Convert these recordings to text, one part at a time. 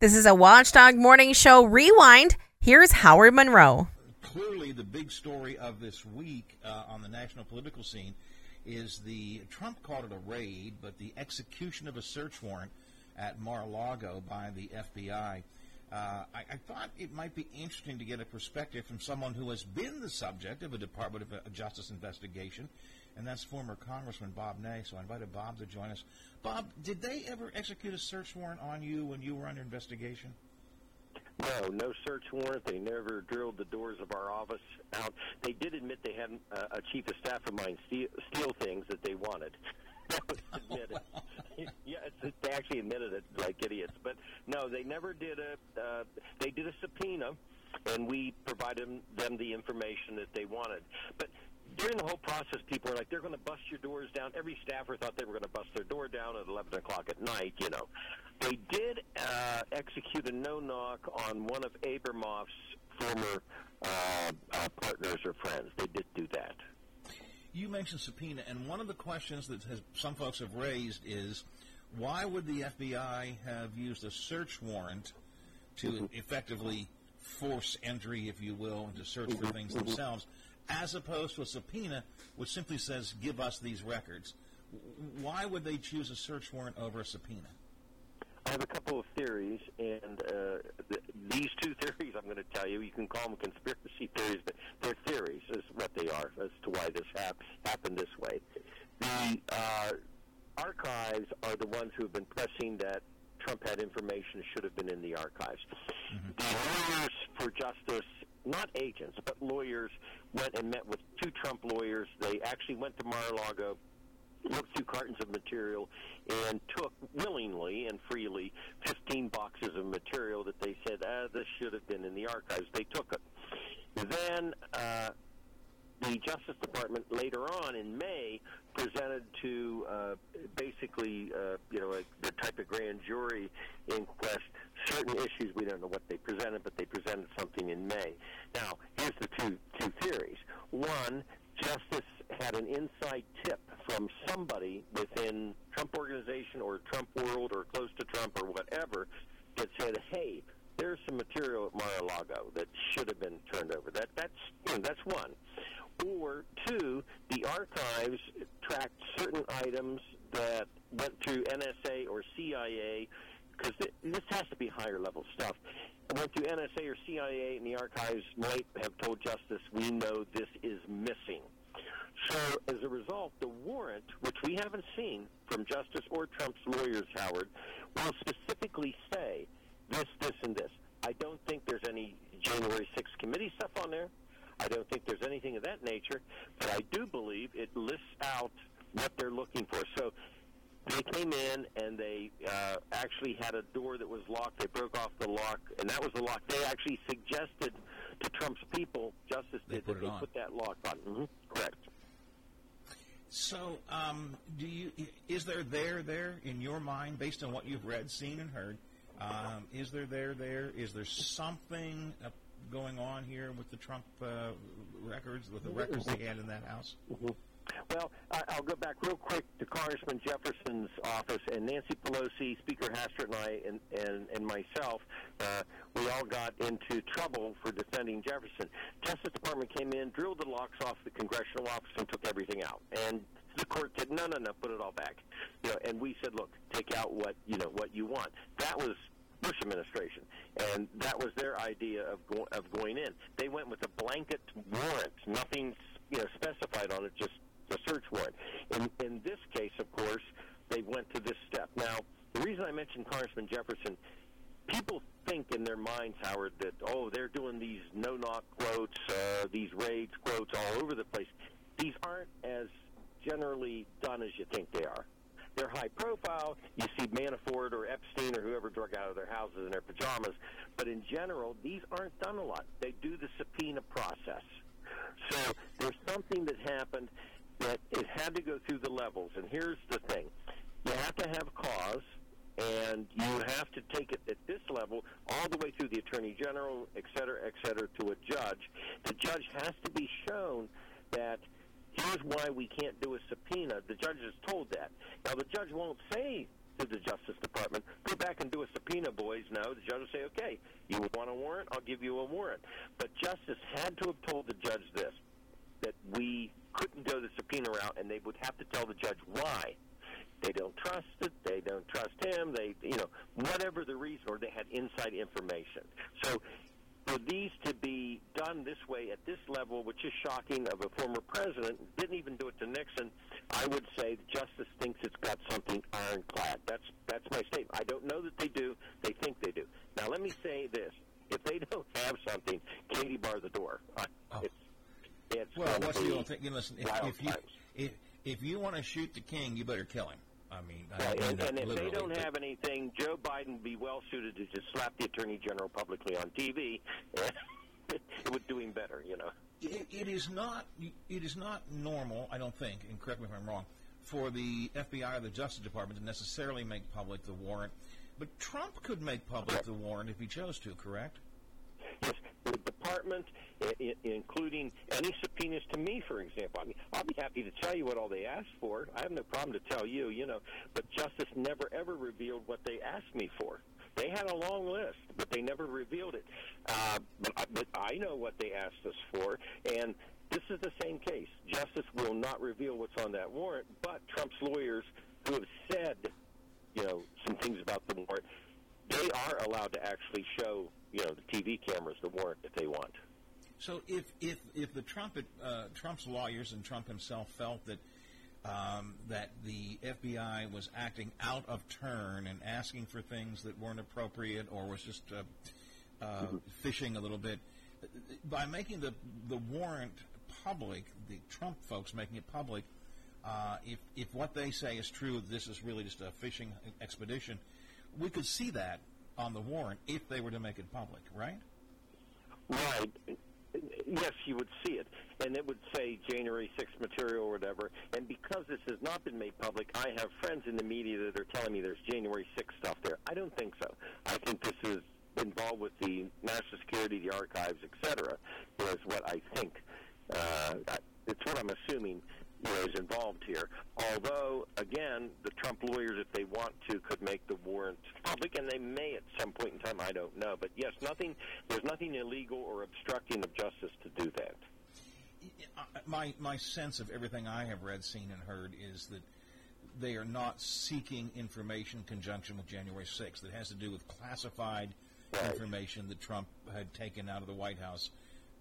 This is a Watchdog Morning Show rewind. Here's Howard Monroe. Clearly, the big story of this week uh, on the national political scene is the Trump called it a raid, but the execution of a search warrant at Mar-a-Lago by the FBI. Uh, I, I, thought it might be interesting to get a perspective from someone who has been the subject of a Department of Justice investigation, and that's former Congressman Bob Ney. So I invited Bob to join us. Bob, did they ever execute a search warrant on you when you were under investigation? No, no search warrant. They never drilled the doors of our office out. They did admit they had uh, a chief of staff of mine steal, steal things that they wanted. That was admitted. yeah, they actually admitted it like idiots. But no, they never did a. Uh, they did a subpoena, and we provided them the information that they wanted. But during the whole process, people were like, they're going to bust your doors down. Every staffer thought they were going to bust their door down at 11 o'clock at night, you know. They did uh, execute a no-knock on one of Abramoff's former uh, uh, partners or friends. They did do that. You mentioned subpoena, and one of the questions that has, some folks have raised is, why would the FBI have used a search warrant to mm-hmm. effectively force entry, if you will, and to search for mm-hmm. things mm-hmm. themselves? As opposed to a subpoena, which simply says, give us these records. Why would they choose a search warrant over a subpoena? I have a couple of theories, and uh, th- these two theories I'm going to tell you, you can call them conspiracy theories, but they're theories, is what they are, as to why this hap- happened this way. The uh, archives are the ones who have been pressing that Trump had information should have been in the archives. Mm-hmm. The lawyers for justice not agents, but lawyers, went and met with two Trump lawyers. They actually went to Mar-a-Lago, looked through cartons of material, and took willingly and freely 15 boxes of material that they said, ah, this should have been in the archives. They took it. Then uh, the Justice Department later on in May presented to uh, basically, uh, you know, a, the type of grand jury inquest certain issues. We don't know what they presented, but they presented something in May. Now, here's the two two theories. One, Justice had an inside tip from somebody within Trump organization or Trump world or close to Trump or whatever that said, "Hey, there's some material at Mar-a-Lago that should have been turned over." That that's you know, that's one or two, the archives tracked certain items that went through NSA or CIA, because this has to be higher level stuff. Went through NSA or CIA, and the archives might have told Justice, "We know this is missing." So, as a result, the warrant, which we haven't seen from Justice or Trump's lawyers, Howard, while specifically say this, this, and this. I don't think there's any January 6th committee stuff on there. I don't think there's anything of that nature, but I do believe it lists out what they're looking for. So they came in and they uh, actually had a door that was locked. They broke off the lock, and that was the lock. They actually suggested to Trump's people, Justice did, that they on. put that lock on. Mm-hmm. Correct. So, um, do you is there there there in your mind, based on what you've read, seen, and heard? Um, is there there there? Is there something going on here with the Trump uh, records, with the records they had in that house? Mm-hmm. Well, I'll go back real quick to Congressman Jefferson's office, and Nancy Pelosi, Speaker Hastert, and I, and, and, and myself, uh, we all got into trouble for defending Jefferson. Justice Department came in, drilled the locks off the congressional office, and took everything out. And the court said, no, no, no, put it all back. You know, and we said, look, take out what you know what you want. That was Bush administration, and that was their idea of go- of going in. They went with a blanket warrant, nothing you know specified on it, just a search warrant. In in this case, of course, they went to this step. Now, the reason I mentioned Congressman Jefferson, people think in their minds, Howard, that oh, they're doing these no-knock quotes, uh, these raids quotes all over the place. These aren't as generally done as you think they are they're high profile. You see Manafort or Epstein or whoever drug out of their houses in their pajamas. But in general, these aren't done a lot. They do the subpoena process. So there's something that happened that it had to go through the levels. And here's the thing you have to have cause, and you have to take it at this level all the way through the attorney general, et cetera, et cetera, to a judge. The judge has to be shown here's why we can't do a subpoena. The judge is told that. Now, the judge won't say to the Justice Department, go back and do a subpoena, boys. No, the judge will say, okay, you want a warrant? I'll give you a warrant. But Justice had to have told the judge this, that we couldn't go the subpoena route, and they would have to tell the judge why. They don't trust it. They don't trust him. They, you know, whatever the reason, or they had inside information. So for these to be done this way at this level, which is shocking of a former president, didn't even do it to Nixon. I would say the justice thinks it's got something ironclad. That's that's my statement. I don't know that they do. They think they do. Now let me say this: if they don't have something, Katie bar the door. Uh, Oh. It's, it's Well, what's the old thing? You listen, if, if you if if you want to shoot the king, you better kill him. I mean, I and, and if they don't have anything, Joe Biden would be well suited to just slap the attorney general publicly on TV. it would do him better, you know. It, it is not. It is not normal. I don't think, and correct me if I'm wrong, for the FBI or the Justice Department to necessarily make public the warrant. But Trump could make public the warrant if he chose to. Correct? Yes, the department, I- I- including any subpoenas to me, for example. I mean, I'll be happy to tell you what all they asked for. I have no problem to tell you, you know. But Justice never ever revealed what they asked me for. They had a long list, but they never revealed it. Uh, but, I- but I know what they asked us for, and this is the same case. Justice will not reveal what's on that warrant, but Trump's lawyers, who have said, you know, some things about the warrant, they are allowed to actually show, you know, the TV cameras the warrant if they want. So if if if the Trump uh, Trump's lawyers and Trump himself felt that um, that the FBI was acting out of turn and asking for things that weren't appropriate or was just uh, uh, fishing a little bit by making the the warrant public, the Trump folks making it public. Uh, if if what they say is true, this is really just a fishing expedition. We could see that on the warrant if they were to make it public, right? Right. Yes, you would see it. And it would say January 6th material or whatever. And because this has not been made public, I have friends in the media that are telling me there's January 6th stuff there. I don't think so. I think this is involved with the national security, the archives, etc. Is what I think. Uh, it's what I'm assuming is involved here. Although, again, the Trump lawyers, if they want to, could make the warrant public, and they may at some point in time. I don't know, but yes, nothing. There's nothing illegal or obstructing of justice to do that. my my sense of everything I have read, seen, and heard is that they are not seeking information in conjunction with January 6th. It has to do with classified Right. information that Trump had taken out of the White House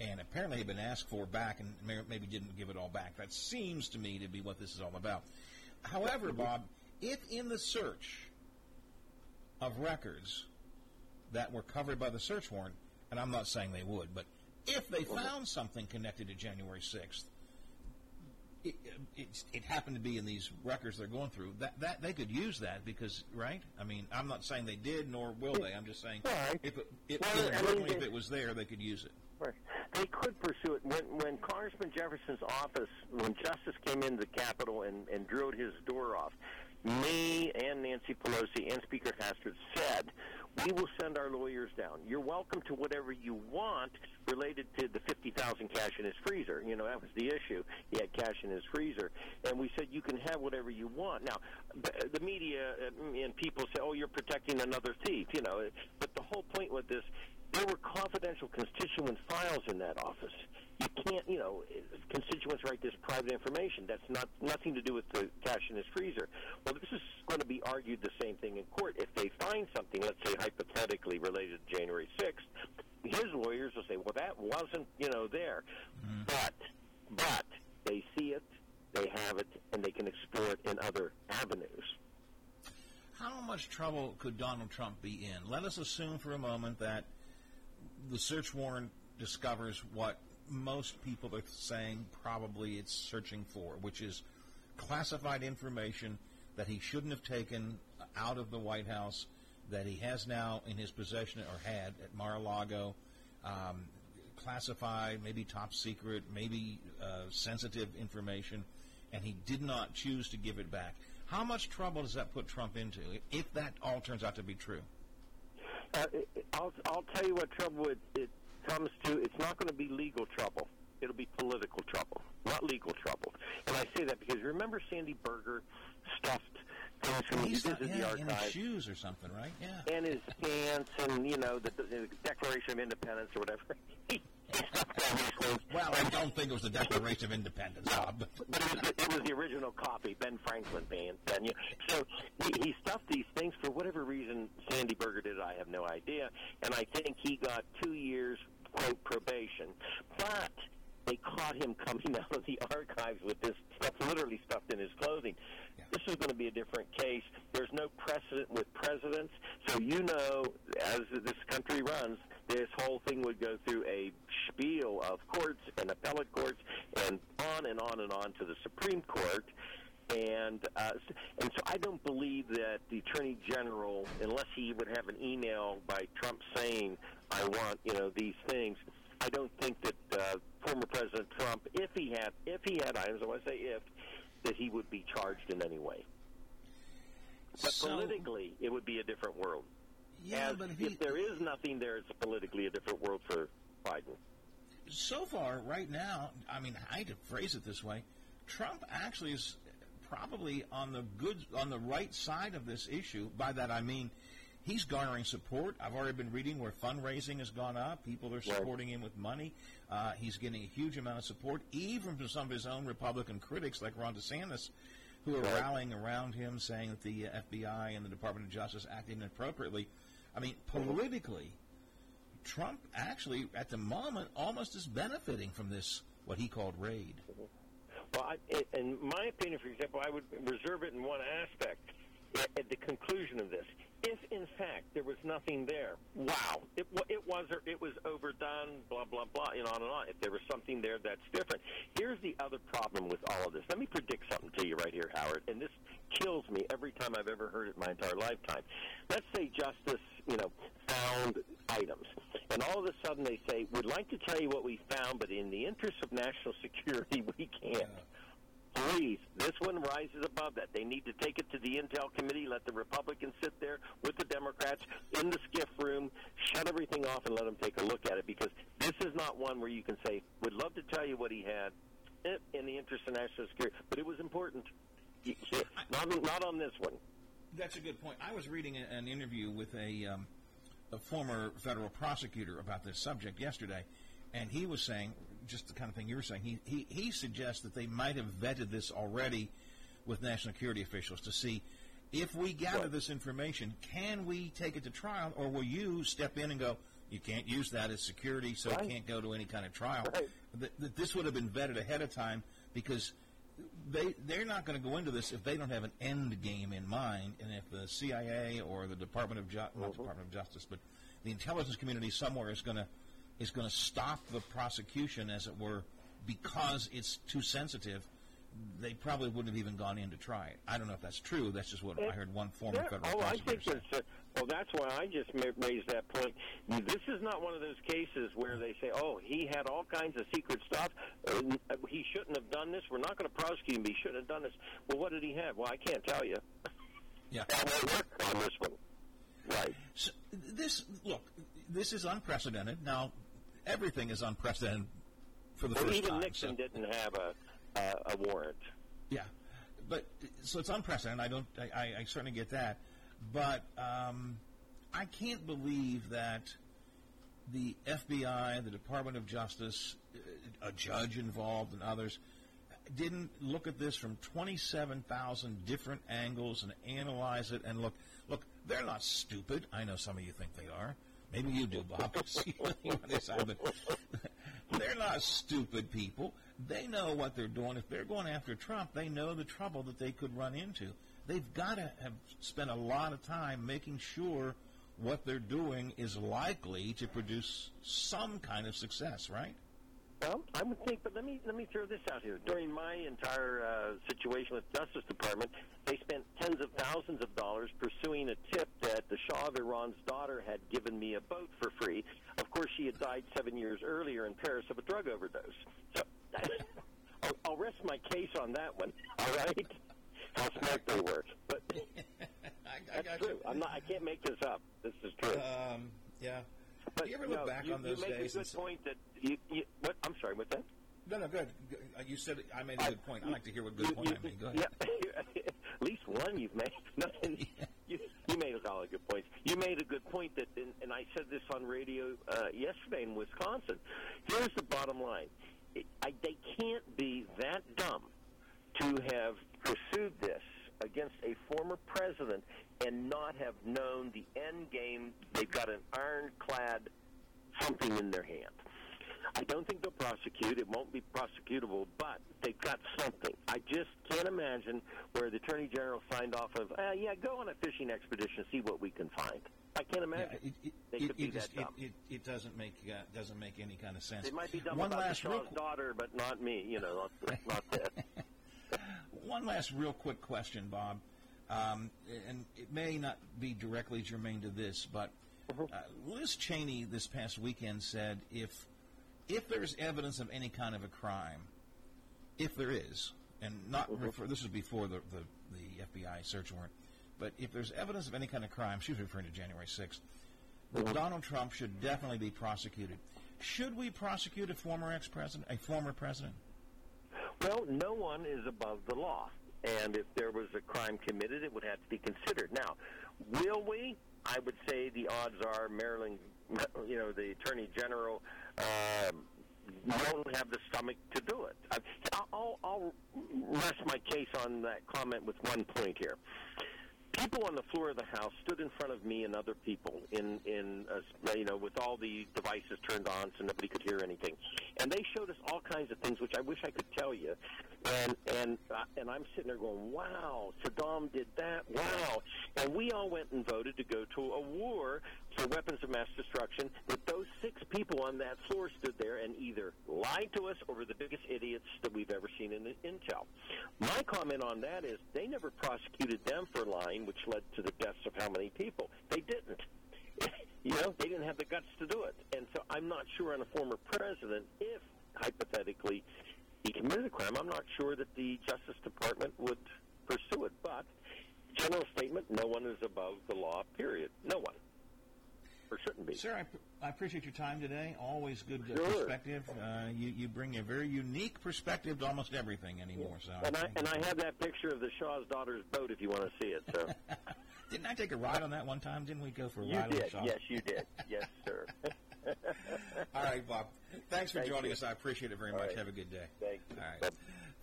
and apparently had been asked for back and maybe didn't give it all back. That seems to me to be what this is all about. However, Bob, if in the search of records that were covered by the search warrant, and I'm not saying they would, but if they found something connected to January 6th, it, it, it happened to be in these records they're going through. That that they could use that because, right? I mean, I'm not saying they did, nor will they. I'm just saying Right. if it, if, Well, I mean, if it was there, they could use it. They could pursue it. When when Congressman Jefferson's office, when Justice came into the Capitol and, and drilled his door off, me and Nancy Pelosi and Speaker Hastert said, we will send our lawyers down. You're welcome to whatever you want related to the 50,000 cash in his freezer. You know, that was the issue. He had cash in his freezer. And we said, you can have whatever you want. Now, the, the media uh, and people say, oh, you're protecting another thief, you know. But the whole point with this, there were confidential constituent files in that office. You can't, you know, constituents write this private information. That's not nothing to do with the cash in his freezer. Well, this is going to be argued the same thing in court. If they find something, let's say hypothetically related to January 6th, his lawyers will say, well, that wasn't, you know, there. Mm-hmm. But, but they see it, they have it, and they can explore it in other avenues. How much trouble could Donald Trump be in? Let us assume for a moment that the search warrant discovers what most people are saying probably it's searching for, which is classified information that he shouldn't have taken out of the White House, that he has now in his possession or had at Mar-a-Lago, um, classified, maybe top secret, maybe uh, sensitive information, and he did not choose to give it back. How much trouble does that put Trump into if that all turns out to be true? Uh, I'll I'll tell you what trouble it, it comes to. It's not going to be legal trouble. It'll be political trouble, not legal trouble. And I say that because remember Sandy Berger stuffed things from he's not, yeah, the in his archives shoes or something, right? Yeah. and his pants and you know the, the Declaration of Independence or whatever. He, he stuffed all these things. Well, I don't think it was the Declaration of Independence, Bob. but- But it was, the, it was the original copy, Ben Franklin band. Ben. So he, he stuffed these things for whatever reason. Sandy Berger did. I have no idea. And I think he got two years quote probation. But they caught him coming out of the archives with this stuff literally stuffed in his clothing. Yeah. This is going to be a different case. There's no precedent with presidents, so you know, as this country runs, this whole thing would go through a spiel of courts and appellate courts and on and on and on to the Supreme Court. And uh, and so I don't believe that the attorney general, unless he would have an email by Trump saying, "I want you know these things," I don't think that uh, former President Trump, if he had if he had items, I want to say if, that he would be charged in any way. But So- politically, it would be a different world. Yeah, As but he, if there is nothing there, it's politically a different world for Biden. so far, right now, I mean, I hate to phrase it this way, Trump actually is probably on the good, on the right side of this issue. By that I mean, he's garnering support. I've already been reading where fundraising has gone up. People are supporting him with money. Uh, he's getting a huge amount of support, even from some of his own Republican critics, like Ron DeSantis, who are Right. rallying around him, saying that the uh, FBI and the Department of Justice acted inappropriately. I mean, politically, Trump actually, at the moment, almost is benefiting from this what he called raid. Well, I, in my opinion, for example, I would reserve it in one aspect. At the conclusion of this, if in fact there was nothing there, wow, it, it was or it was overdone, blah blah blah, and on and on. If there was something there that's different, here's the other problem with all of this. Let me predict something to you right here, Howard, and this kills me every time I've ever heard it my entire lifetime. Let's say justice, you know, found items, and all of a sudden they say, "We'd like to tell you what we found, but in the interest of national security, we can't." Please, this one rises above that. They need to take it to the Intel Committee, let the Republicans sit there with the Democrats in the SCIF room, shut everything off, and let them take a look at it because this is not one where you can say, would love to tell you what he had eh, in the interest of national security, but it was important. Can't- Not, on- this one. That's a good point. I was reading an interview with a, um, a former federal prosecutor about this subject yesterday, and he was saying just the kind of thing you were saying. He he, he suggests that they might have vetted this already with national security officials to see if we gather Right. this information, can we take it to trial, or will you step in and go? You can't use that as security, so Right. it can't go to any kind of trial. Right. That, that this would have been vetted ahead of time because they they're not going to go into this if they don't have an end game in mind, and if the CIA or the Department of Ju- not Mm-hmm. Department of Justice, but the intelligence community somewhere is going to is going to stop the prosecution, as it were, because it's too sensitive. They probably wouldn't have even gone in to try it. I don't know if that's true. That's just what I heard one former Yeah, federal oh, I think say. that's. Uh, well, that's why I just ma- raised that point. This is not one of those cases where they say, "Oh, he had all kinds of secret stuff. Uh, he shouldn't have done this. We're not going to prosecute him. He shouldn't have done this." Well, what did he have? Well, I can't tell you. Yeah. That won't work on this one. Right. So, this look, this is unprecedented. Now, everything is unprecedented for the Well, first even time. Nixon so- didn't have a uh, a warrant. Yeah, but so it's unprecedented. I don't. I, I, certainly get that, but um, I can't believe that the FBI, the Department of Justice, a judge involved, and others didn't look at this from twenty-seven thousand different angles and analyze it and look. Look, they're not stupid. I know some of you think they are. Maybe you do, Bob. They're not stupid people. They know what they're doing. If they're going after Trump, they know the trouble that they could run into. They've got to have spent a lot of time making sure what they're doing is likely to produce some kind of success, right? Well, I would think, but let me let me throw this out here. During my entire uh, situation with Justice Department, they spent tens of thousands of dollars pursuing a tip that the Shah of Iran's daughter had given me a boat for free. Of course, she had died seven years earlier in Paris of a drug overdose. So I'll, I'll rest my case on that one. All right, how smart they were, but I, that's true. I'm not. I can't make this up. This is true. Um, yeah. But you ever look no, back you, on those you make days a good point that you, you. What? I'm sorry. What's that? No, no, good. You said I made a good point. I like to hear what good You- point you- I made. Go ahead. Yeah, at least one you've made. Nothing. You, you made a lot of good points. You made a good point that, and, and I said this on radio uh, yesterday in Wisconsin. Here's the bottom line: it, I, they can't be that dumb to have pursued this against a former president and not have known the end game. They've got an ironclad something in their hand. I don't think they'll prosecute. It won't be prosecutable, but they've got something. I just can't imagine where the attorney general signed off of, uh, yeah, go on a fishing expedition, see what we can find. I can't Yeah, imagine. it, it, they it, could be it, that dumb. it, it, it doesn't make uh, doesn't make any kind of sense. they might be dumb One about last real daughter, but not me. You know, not, not that. One last real quick question, Bob, um, and it may not be directly germane to this, but uh, Liz Cheney this past weekend said if if there's evidence of any kind of a crime, if there is, and not mm-hmm. refer, this was before the, the the FBI search warrant, but if there's evidence of any kind of crime, she was referring to January 6th, that mm-hmm. Donald Trump should definitely be prosecuted. Should we prosecute a former ex-president, a former president? Well, no one is above the law. And if there was a crime committed, it would have to be considered. Now, will we? I would say the odds are Maryland, you know, the Attorney General um, won't have the stomach to do it. I, I'll, I'll rest my case on that comment with one point here. People on the floor of the House stood in front of me and other people in in uh, you know with all the devices turned on so nobody could hear anything, and they showed us all kinds of things which I wish I could tell you, and and uh, and I'm sitting there going, wow, Saddam did that, wow, and we all went and voted to go to a war for weapons of mass destruction. That those six people on that floor stood there and either lied to us or were the biggest idiots that we've ever seen in the intel. My comment on that is they never prosecuted them for lying, which led to the deaths of how many people? They didn't. You know, they didn't have the guts to do it. And so I'm not sure on a former president if, hypothetically, he committed a crime. I'm not sure that the Justice Department would pursue it. But, general statement, no one is above the law, period. No one. Or shouldn't be. Sir, I, I appreciate your time today. Always good uh, Sure. perspective. Uh, you, you bring a very unique perspective to almost everything anymore. So And I, thank and. I have that picture of the Shah's daughter's boat if you want to see it. So didn't I take a ride on that one time? Didn't we go for a you ride on did, the shop? yes, you did, yes, sir. All right, Bob. Thanks for Thank joining you. us. I appreciate it very All much. right. Have a good day. Thank you. All right.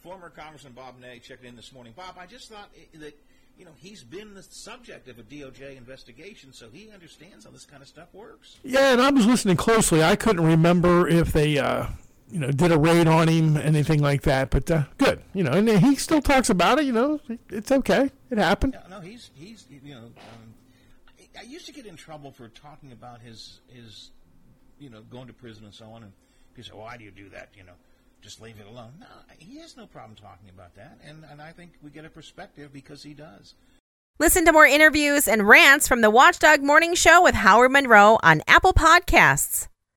Former Congressman Bob Ney checked in this morning. Bob, I just thought that you know he's been the subject of a DOJ investigation, so he understands how this kind of stuff works. Yeah, and I was listening closely. I couldn't remember if they, uh, you know, did a raid on him, anything like that. But uh, good, you know, and he still talks about it. You know, it's okay. It happened. No, no, he's he's you know. Um, I- I used to get in trouble for talking about his his you know going to prison and so on, and people say, "Why do you do that?" You know, just leave it alone. No, he has no problem talking about that, and and I think we get a perspective because he does. Listen to more interviews and rants from the Watchdog Morning Show with Howard Monroe on Apple Podcasts.